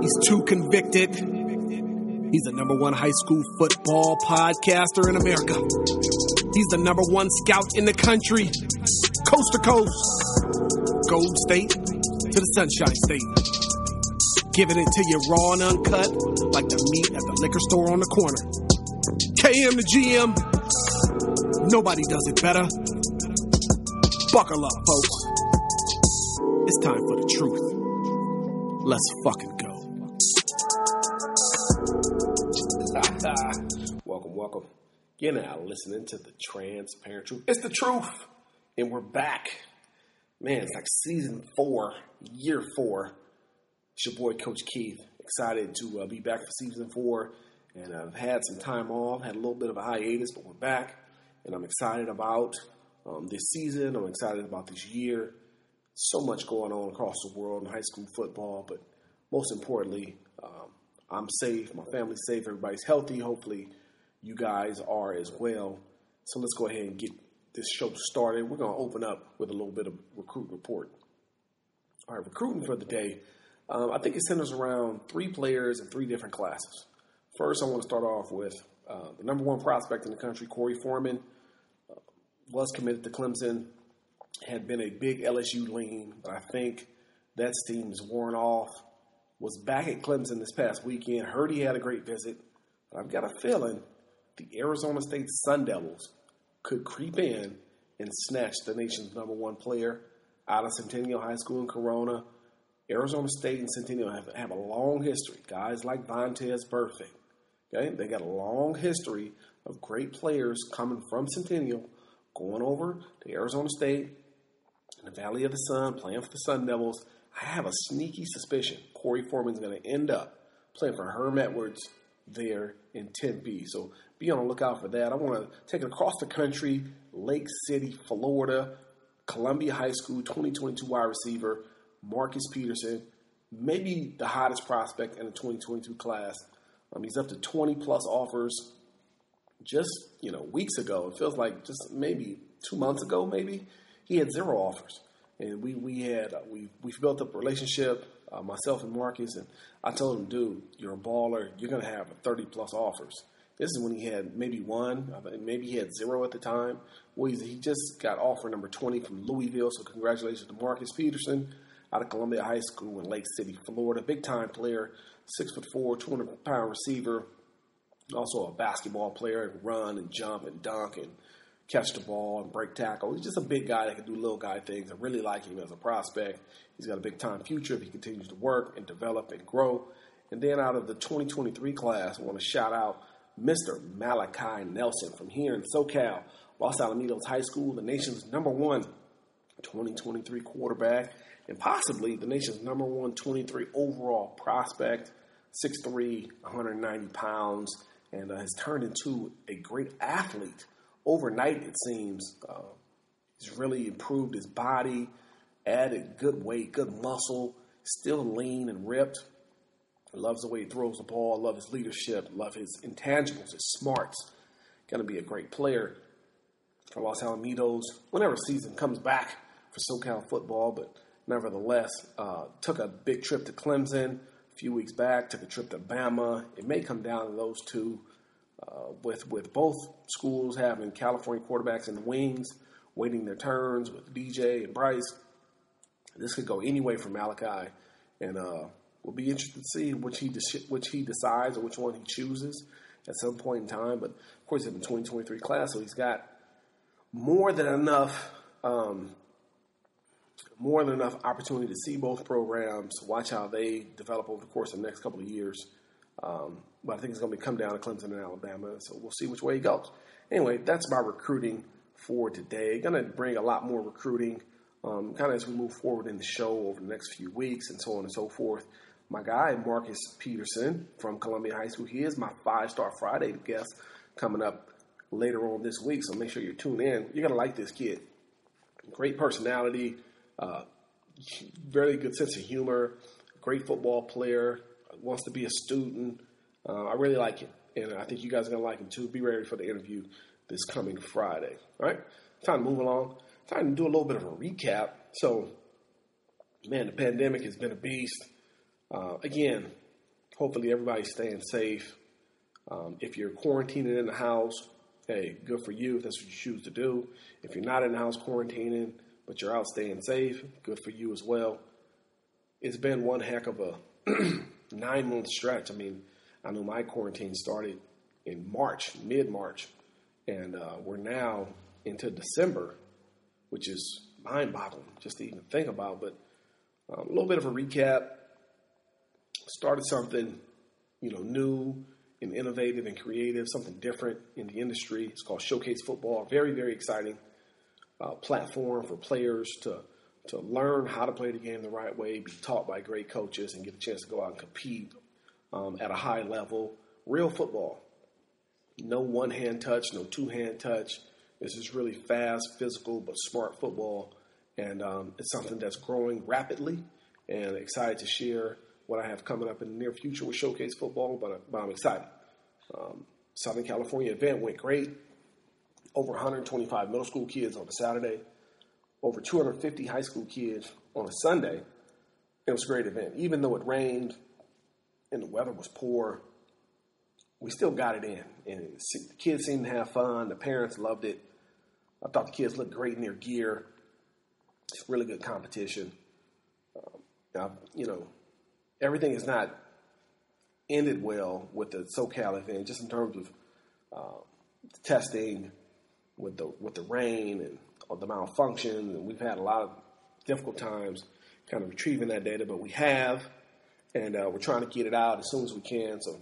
He's too convicted. He's the number one high school football podcaster in America. He's the number one scout in the country, coast to coast, Gold State to the Sunshine State. Giving it to you raw and uncut, like the meat at the liquor store on the corner. KM the GM, nobody does it better. Buckle up, folks. It's time for the truth. Let's fucking welcome. You're now listening to the transparent truth. It's the truth. And we're back. Man, it's like season four, year four. It's your boy, Coach Keith. Excited to uh, be back for season four. And I've had some time off, had a little bit of a hiatus, but we're back. And I'm excited about um, this season. I'm excited about this year. So much going on across the world in high school football, but most importantly, um, I'm safe, my family's safe, everybody's healthy. Hopefully, you guys are as well. So let's go ahead and get this show started. We're going to open up with a little bit of recruit report. All right, recruiting for the day. Um, I think it centers around three players and three different classes. First, I want to start off with uh, the number one prospect in the country, Korey Foreman, uh, was committed to Clemson, had been a big LSU lean, but I think that steam is worn off. Was back at Clemson this past weekend. Heard he had a great visit, but I've got a feeling the Arizona State Sun Devils could creep in and snatch the nation's number one player out of Centennial High School in Corona. Arizona State and Centennial have, have a long history. Guys like Vontaze Burfict. Okay, they got a long history of great players coming from Centennial, going over to Arizona State in the Valley of the Sun, playing for the Sun Devils. I have a sneaky suspicion Korey Foreman's going to end up playing for Herm Edwards there in Tempe. So be on the lookout for that. I want to take it across the country, Lake City, Florida, Columbia High School, 2022 wide receiver, Marcus Peterson, maybe the hottest prospect in the 2022 class. Um, he's up to 20 plus offers just, you know, weeks ago. It feels like just maybe two months ago, maybe, he had zero offers. And we, we had, uh, we, we've built up a relationship, uh, myself and Marcus, and I told him, dude, you're a baller. You're going to have 30 plus offers. This is when he had maybe one, uh, maybe he had zero at the time. Well, he just got offer number 20 from Louisville, so congratulations to Marcus Peterson out of Columbia High School in Lake City, Florida. Big time player, six foot four, 200 pound receiver, also a basketball player, and run and jump and dunk and catch the ball and break tackle. He's just a big guy that can do little guy things. I really like him as a prospect. He's got a big time future if he continues to work and develop and grow. And then out of the 2023 class, I want to shout out Mr. Malachi Nelson from here in SoCal, Los Alamitos High School, the nation's number one 2023 quarterback, and possibly the nation's number one 23 overall prospect, 6'3, 190 pounds, and uh, has turned into a great athlete overnight, it seems. Uh, he's really improved his body, added good weight, good muscle, still lean and ripped. Loves the way he throws the ball. Love his leadership. Love his intangibles, his smarts. Going to be a great player for Los Alamitos whenever season comes back for SoCal football. But nevertheless, uh, took a big trip to Clemson a few weeks back. Took a trip to Bama. It may come down to those two, uh, with with both schools having California quarterbacks in the wings, waiting their turns with DJ and Bryce. This could go any way for Malachi, and uh, we'll be interested to see which he de- which he decides or which one he chooses at some point in time. But of course, he's in the 2023 class, so he's got more than enough. Um, more than enough opportunity to see both programs, watch how they develop over the course of the next couple of years. Um, but I think it's going to come down to Clemson and Alabama, so we'll see which way he goes. Anyway, that's my recruiting for today. Going to bring a lot more recruiting, um, kind of as we move forward in the show over the next few weeks and so on and so forth. My guy, Marcus Peterson from Columbia High School. He is my five star Friday guest coming up later on this week. So make sure you tune in. You're going to like this kid. Great personality, uh, very good sense of humor, great football player, wants to be a student. Uh, I really like him, and I think you guys are going to like him too. Be ready for the interview this coming Friday. All right, time to move along. Time to do a little bit of a recap. So, man, the pandemic has been a beast. Uh, again, hopefully everybody's staying safe. Um, if you're quarantining in the house, hey, good for you if that's what you choose to do. If you're not in the house quarantining, but you're out staying safe, good for you as well. It's been one heck of a nine month stretch. I mean, I know my quarantine started in March, mid March, and uh, we're now into December, which is mind boggling just to even think about. But um, a little bit of a recap. Started something, you know, new and innovative and creative, something different in the industry. It's called Showcase Football. Very, very exciting uh, platform for players to to learn how to play the game the right way, be taught by great coaches, and get a chance to go out and compete um, at a high level. Real football. No one hand touch, no two hand touch. This is really fast, physical, but smart football. And um, it's something that's growing rapidly. And excited to share what I have coming up in the near future with Showcase Football, but, but I'm excited. Um, Southern California event went great. Over 125 middle school kids on a Saturday, over 250 high school kids on a Sunday. It was a great event. Even though it rained and the weather was poor, we still got it in. And the kids seemed to have fun. The parents loved it. I thought the kids looked great in their gear. It's really good competition. Um, now, you know, everything is not ended well with the SoCal event, just in terms of uh, testing with the with the rain and the malfunctions, and we've had a lot of difficult times kind of retrieving that data, but we have, and uh, we're trying to get it out as soon as we can. So,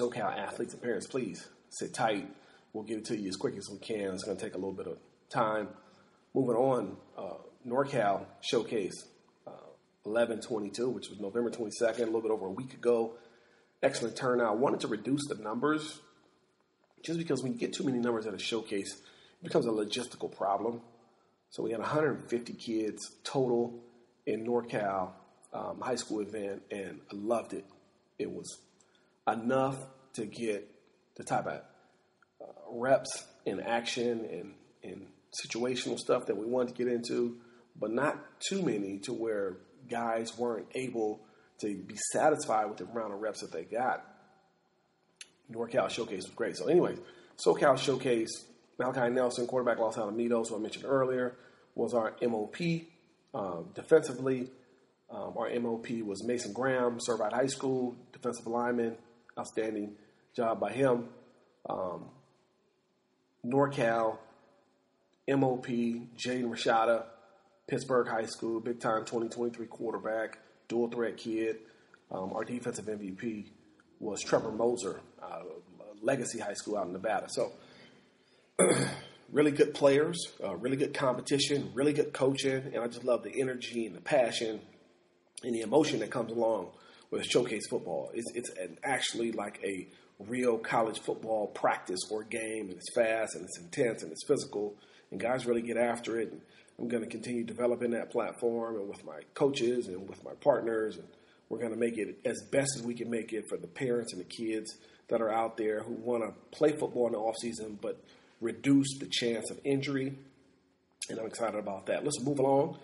SoCal athletes and parents, please sit tight. We'll get it to you as quick as we can. It's going to take a little bit of time. Moving on, uh, NorCal Showcase 1122, which was November 22nd, a little bit over a week ago. Excellent turnout. Wanted to reduce the numbers just because when you get too many numbers at a showcase, it becomes a logistical problem. So we had 150 kids total in NorCal um, high school event, and I loved it. It was enough to get the type of uh, reps in action and, and situational stuff that we wanted to get into, but not too many to where guys weren't able to be satisfied with the amount of reps that they got. NorCal Showcase was great. So, anyway, SoCal Showcase, Malachi Nelson, quarterback Los Alamitos, who I mentioned earlier, was our MOP. Um, defensively, um, our MOP was Mason Graham, Servite High School, defensive lineman. Outstanding job by him. Um, NorCal, MOP, Jaden Rashada, Pittsburg High School, big time 2023 quarterback, dual threat kid. Um, our defensive MVP was Trevor Moser, uh, Legacy High School out in Nevada. So, really good players, uh, really good competition, really good coaching, and I just love the energy and the passion and the emotion that comes along with showcase football. It's, it's an, actually like a real college football practice or game, and it's fast and it's intense and it's physical, and guys really get after it. And, I'm going to continue developing that platform and with my coaches and with my partners. And we're going to make it as best as we can make it for the parents and the kids that are out there who want to play football in the offseason but reduce the chance of injury. And I'm excited about that. Let's move along.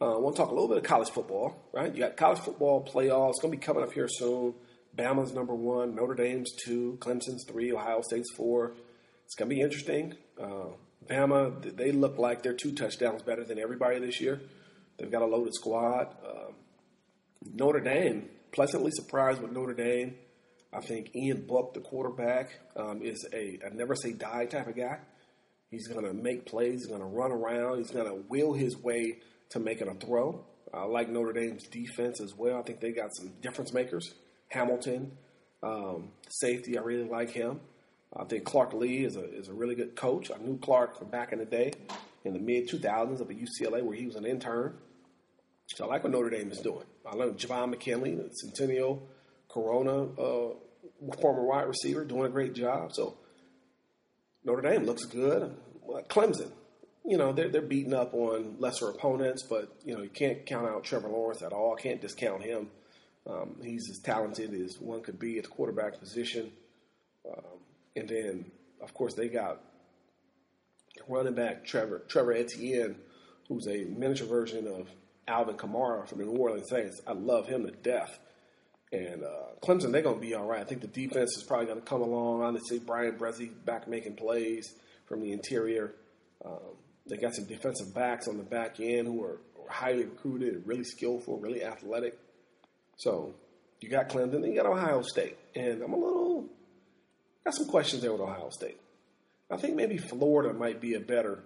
Uh, I want to talk a little bit of college football, right? You got college football playoffs. It's going to be coming up here soon. Bama's number one, Notre Dame's two, Clemson's three, Ohio State's four. It's going to be interesting. Uh, Bama, they look like they're two touchdowns better than everybody this year. They've got a loaded squad. Um, Notre Dame, pleasantly surprised with Notre Dame. I think Ian Book, the quarterback, um, is a, never say die type of guy. He's going to make plays. He's going to run around. He's going to will his way to making a throw. I like Notre Dame's defense as well. I think they got some difference makers. Hamilton, um, safety, I really like him. I think Clark Lea is a is a really good coach. I knew Clark from back in the day in the mid 2000s up at UCLA where he was an intern. So I like what Notre Dame is doing. I love Javon McKinley, Centennial Corona uh, former wide receiver, doing a great job. So Notre Dame looks good. Clemson, you know, they're, they're beating up on lesser opponents, but, you know, you can't count out Trevor Lawrence at all. Can't discount him. Um, he's as talented as one could be at the quarterback position. Um, and then, of course, they got running back Trevor Trevor Etienne, who's a miniature version of Alvin Kamara from the New Orleans Saints. I love him to death. And uh, Clemson, they're going to be all right. I think the defense is probably going to come along. I say Bryan Bresee back making plays from the interior. Um, they got some defensive backs on the back end who are, are highly recruited, really skillful, really athletic. So you got Clemson, then you got Ohio State. And I'm a little, got some questions there with Ohio State. I think maybe Florida might be a better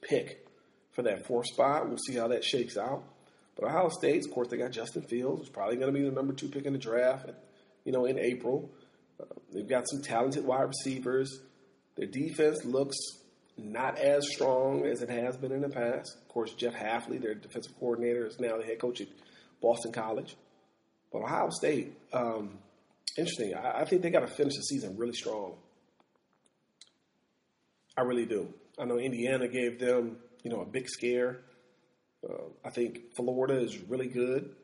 pick for that fourth spot. We'll see how that shakes out. But Ohio State, of course, they got Justin Fields, who's probably going to be the number two pick in the draft, you know, in April. Uh, they've got some talented wide receivers. Their defense looks not as strong as it has been in the past. Of course, Jeff Hafley, their defensive coordinator, is now the head coach at Boston College. But Ohio State, um, interesting. I, I think they got to finish the season really strong. I really do. I know Indiana gave them, you know, a big scare. Uh, I think Florida is really good.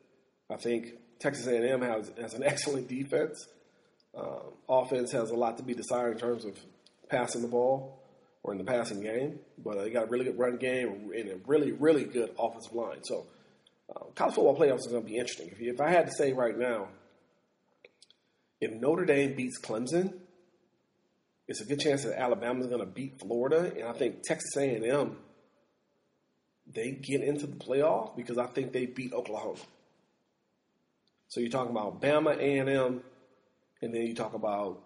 I think Texas A&M has, has an excellent defense. Uh, offense has a lot to be desired in terms of passing the ball or in the passing game, but they got a really good run game and a really, really good offensive line. So, uh, college football playoffs is going to be interesting. If, if I had to say right now, if Notre Dame beats Clemson, it's a good chance that Alabama is going to beat Florida, and I think Texas A&M they get into the playoff because I think they beat Oklahoma. So you're talking about Bama, A and then you talk about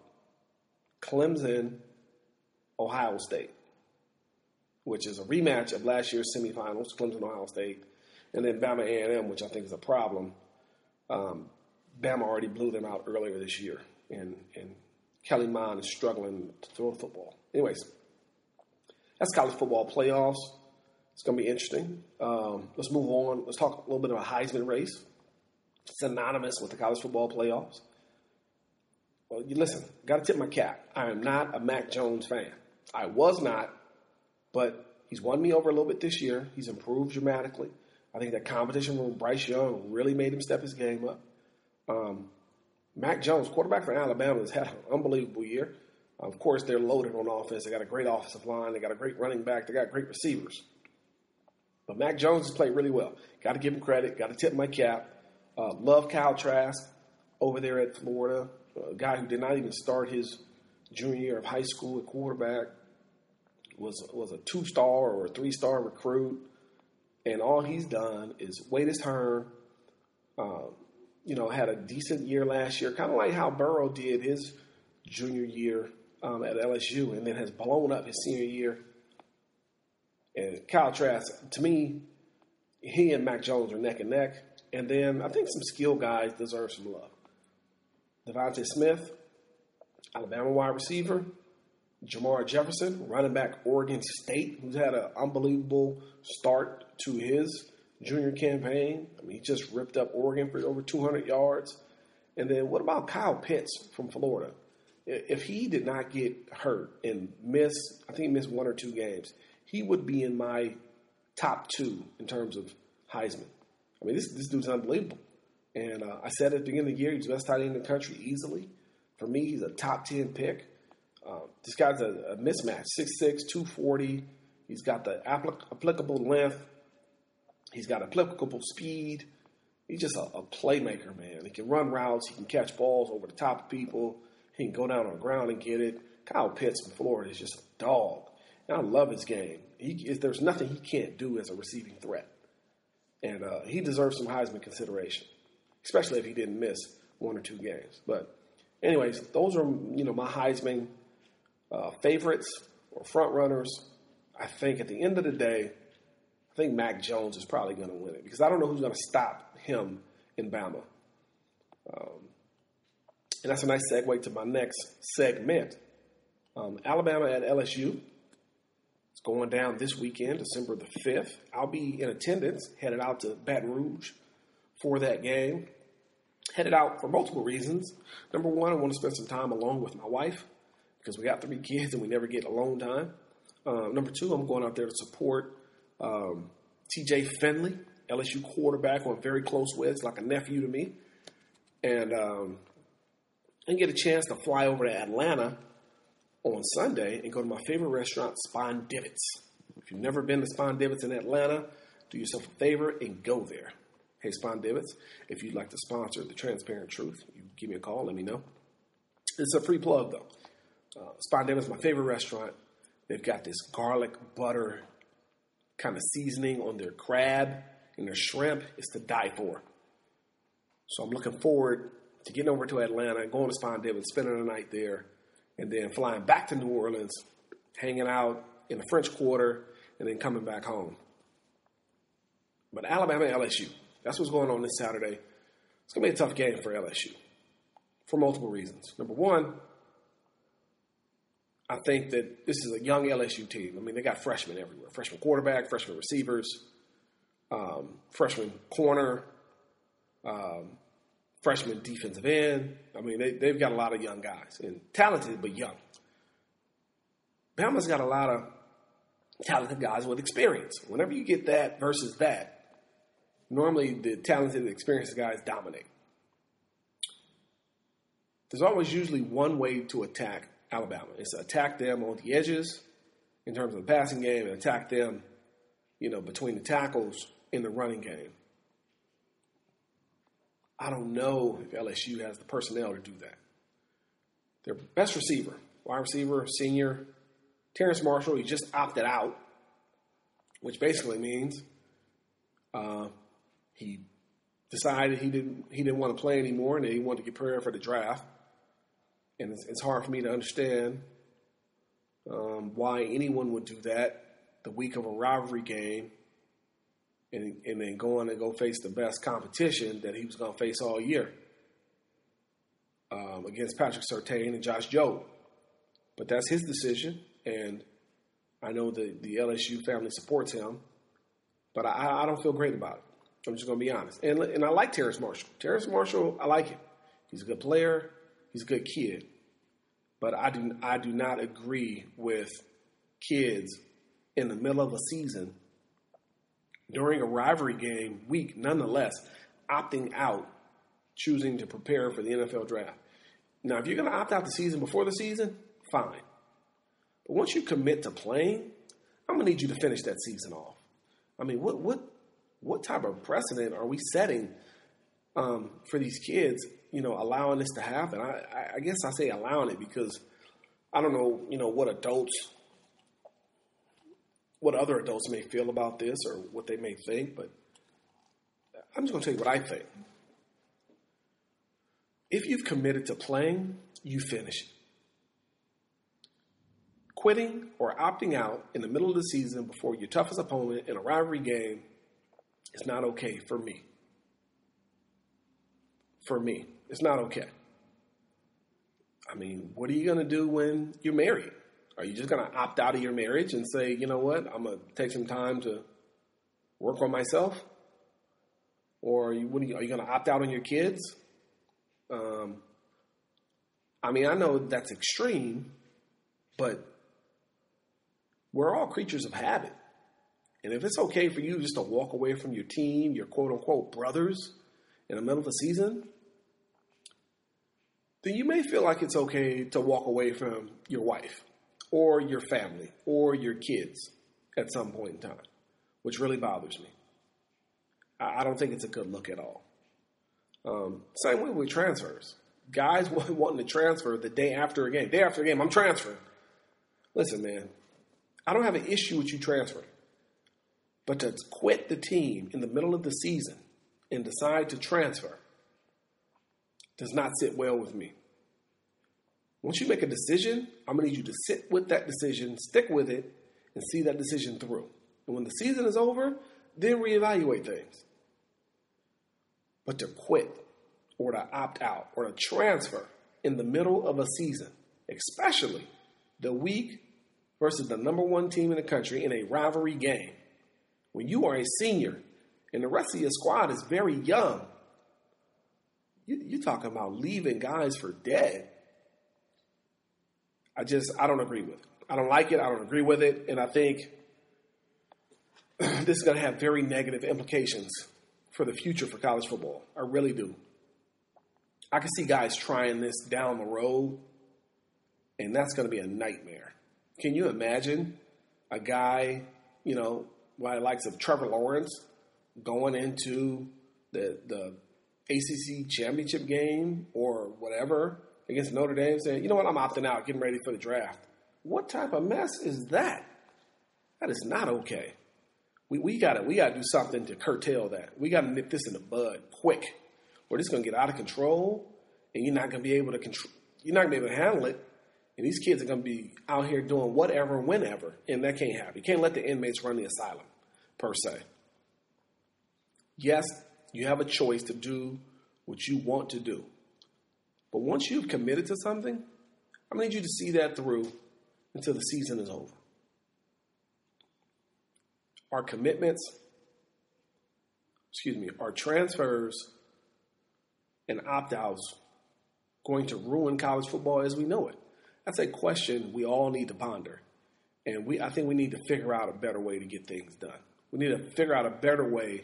Clemson, Ohio State, which is a rematch of last year's semifinals, Clemson, Ohio State, and then Bama, A and M, which I think is a problem. Um, Bama already blew them out earlier this year, and and Kellen Mond is struggling to throw the football. Anyways, that's college football playoffs. It's going to be interesting. Um, let's move on. Let's talk a little bit about Heisman race. It's synonymous with the college football playoffs. Well, you listen, got to tip my cap. I am not a Mac Jones fan. I was not, but he's won me over a little bit this year. He's improved dramatically. I think that competition with Bryce Young really made him step his game up. Um, Mac Jones, quarterback for Alabama, has had an unbelievable year. Of course, they're loaded on offense. They got a great offensive line. They got a great running back. They got great receivers. But Mac Jones has played really well. Got to give him credit. Got to tip my cap. Uh, love Kyle Trask over there at Florida, a guy who did not even start his junior year of high school at quarterback. Was was a two star or a three star recruit, and all he's done is wait his turn. Um, you know, had a decent year last year, kind of like how Burrow did his junior year um, at LSU, and then has blown up his senior year and Kyle Trask, to me, he and Mac Jones are neck and neck. And then I think some skill guys deserve some love. DeVonta Smith, Alabama wide receiver. Jermar Jefferson, running back Oregon State, who's had an unbelievable start to his junior campaign. I mean, he just ripped up Oregon for over 200 yards. And then what about Kyle Pitts from Florida? If he did not get hurt and miss, I think he missed one or two games, he would be in my top two in terms of Heisman. I mean, this this dude's unbelievable. And uh, I said at the beginning of the year, he's the best tight end in the country easily. For me, he's a top 10 pick. Uh, this guy's a, a, mismatch 6'6, 240. He's got the applic- applicable length, he's got applicable speed. He's just a, a, playmaker, man. He can run routes, he can catch balls over the top of people, he can go down on the ground and get it. Kyle Pitts from Florida is just a dog. And I love his game. He, there's nothing he can't do as a receiving threat. And uh, he deserves some Heisman consideration, especially if he didn't miss one or two games. But, anyways, those are you know my Heisman uh, favorites or front runners. I think at the end of the day, I think Mac Jones is probably going to win it because I don't know who's going to stop him in Bama. Um, and that's a nice segue to my next segment. Um, Alabama at LSU. It's going down this weekend, December the 5th. I'll be in attendance, headed out to Baton Rouge for that game. Headed out for multiple reasons. Number one, I want to spend some time alone with my wife because we got three kids and we never get alone time. Uh, number two, I'm going out there to support um, TJ Finley, LSU quarterback, who I'm very close with. It's like a nephew to me. And, um, and get a chance to fly over to Atlanta on Sunday and go to my favorite restaurant, Spondivits. If you've never been to Spondivits in Atlanta, do yourself a favor and go there. Hey, Spondivits, if you'd like to sponsor The Transparent Truth, you give me a call, let me know. It's a free plug, though. Uh, Spondivits, my favorite restaurant. They've got this garlic butter kind of seasoning on their crab and their shrimp. is to die for. So I'm looking forward to getting over to Atlanta, going to Spondivits, spending the night there, and then flying back to New Orleans, hanging out in the French Quarter, and then coming back home. But Alabama LSU, that's what's going on this Saturday. It's going to be a tough game for LSU for multiple reasons. Number one, I think that this is a young LSU team. I mean, they got freshmen everywhere freshman quarterback, freshman receivers, um, freshman corner, um, freshman defensive end. I mean, they, they've got a lot of young guys and talented, but young. Bama's got a lot of talented guys with experience. Whenever you get that versus that, normally the talented, experienced guys dominate. There's always usually one way to attack Alabama. It's attack them on the edges in terms of the passing game and attack them, you know, between the tackles in the running game. I don't know if LSU has the personnel to do that. Their best receiver, wide receiver, senior, Terrace Marshall, he just opted out, which basically means uh, he decided he didn't he didn't want to play anymore and he wanted to get prepared for the draft and it's, it's hard for me to understand um, why anyone would do that the week of a rivalry game and, and then going to go face the best competition that he was going to face all year um, against Patrick Surtain and Josh Jobe. But that's his decision, and I know that the LSU family supports him, but I, I don't feel great about it. I'm just going to be honest. And, and I like Terrace Marshall. Terrace Marshall, I like him. He's a good player. He's a good kid, but I do I do not agree with kids in the middle of a season during a rivalry game week, nonetheless, opting out, choosing to prepare for the NFL draft. Now, if you're going to opt out the season before the season, fine. But once you commit to playing, I'm going to need you to finish that season off. I mean, what what what type of precedent are we setting um, for these kids you know, allowing this to happen. I, I guess I say allowing it because I don't know, you know, what adults, what other adults may feel about this or what they may think, but I'm just going to tell you what I think. If you've committed to playing, you finish it. Quitting or opting out in the middle of the season before your toughest opponent in a rivalry game is not okay for me. For me. It's not okay. I mean, what are you going to do when you're married? Are you just going to opt out of your marriage and say, you know what, I'm going to take some time to work on myself? Or are you, you, you going to opt out on your kids? Um, I mean, I know that's extreme, but we're all creatures of habit. And if it's okay for you just to walk away from your team, your quote unquote brothers, in the middle of the season, then you may feel like it's okay to walk away from your wife or your family or your kids at some point in time, which really bothers me. I, don't think it's a good look at all. Um, same way with transfers. Guys wanting to transfer the day after a game. Day after a game, I'm transferring. Listen, man, I don't have an issue with you transferring. But to quit the team in the middle of the season and decide to transfer does not sit well with me. Once you make a decision, I'm going to need you to sit with that decision, stick with it, and see that decision through. And when the season is over, then reevaluate things. But to quit or to opt out or to transfer in the middle of a season, especially the week versus the number one team in the country in a rivalry game, when you are a senior and the rest of your squad is very young, you, you're talking about leaving guys for dead. I just, I don't agree with it. I don't like it. I don't agree with it. And I think this is going to have very negative implications for the future for college football. I really do. I can see guys trying this down the road, and that's going to be a nightmare. Can you imagine a guy, you know, by the likes of Trevor Lawrence going into the the ACC championship game or whatever against Notre Dame, saying, "You know what? I'm opting out, getting ready for the draft." What type of mess is that? That is not okay. We we got to we got to do something to curtail that. We got to nip this in the bud quick, this is going to get out of control, and you're not going to be able to control. You're not going to be able to handle it, and these kids are going to be out here doing whatever, whenever, and that can't happen. You can't let the inmates run the asylum, per se. Yes, you have a choice to do what you want to do, but once you've committed to something, I need you to see that through until the season is over. Our commitments, excuse me, our transfers and opt outs going to ruin college football as we know it? That's a question we all need to ponder. And we, I think we need to figure out a better way to get things done. We need to figure out a better way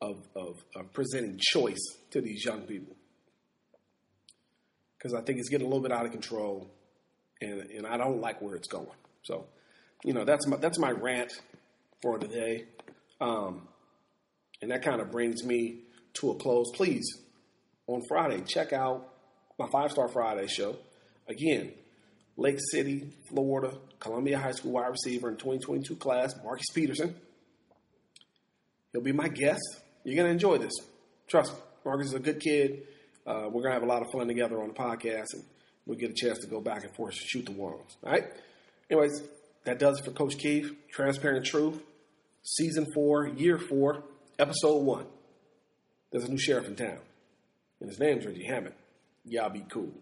of, of, of presenting choice to these young people. Because I think it's getting a little bit out of control and and I don't like where it's going. So, you know, that's my that's my rant for today, um, and that kind of brings me to a close. Please, on Friday, check out my Five Star Friday show. Again, Lake City, Florida, Columbia High School wide receiver in 2022 class, Marcus Peterson. He'll be my guest. You're going to enjoy this. Trust me. Marcus is a good kid. Uh, we're going to have a lot of fun together on the podcast. And we get a chance to go back and forth and shoot the ones. All right. Anyways, that does it for Coach Keith. Transparent Truth, season four, year four, episode one. There's a new sheriff in town, and his name's Reggie Hammond. Y'all be cool.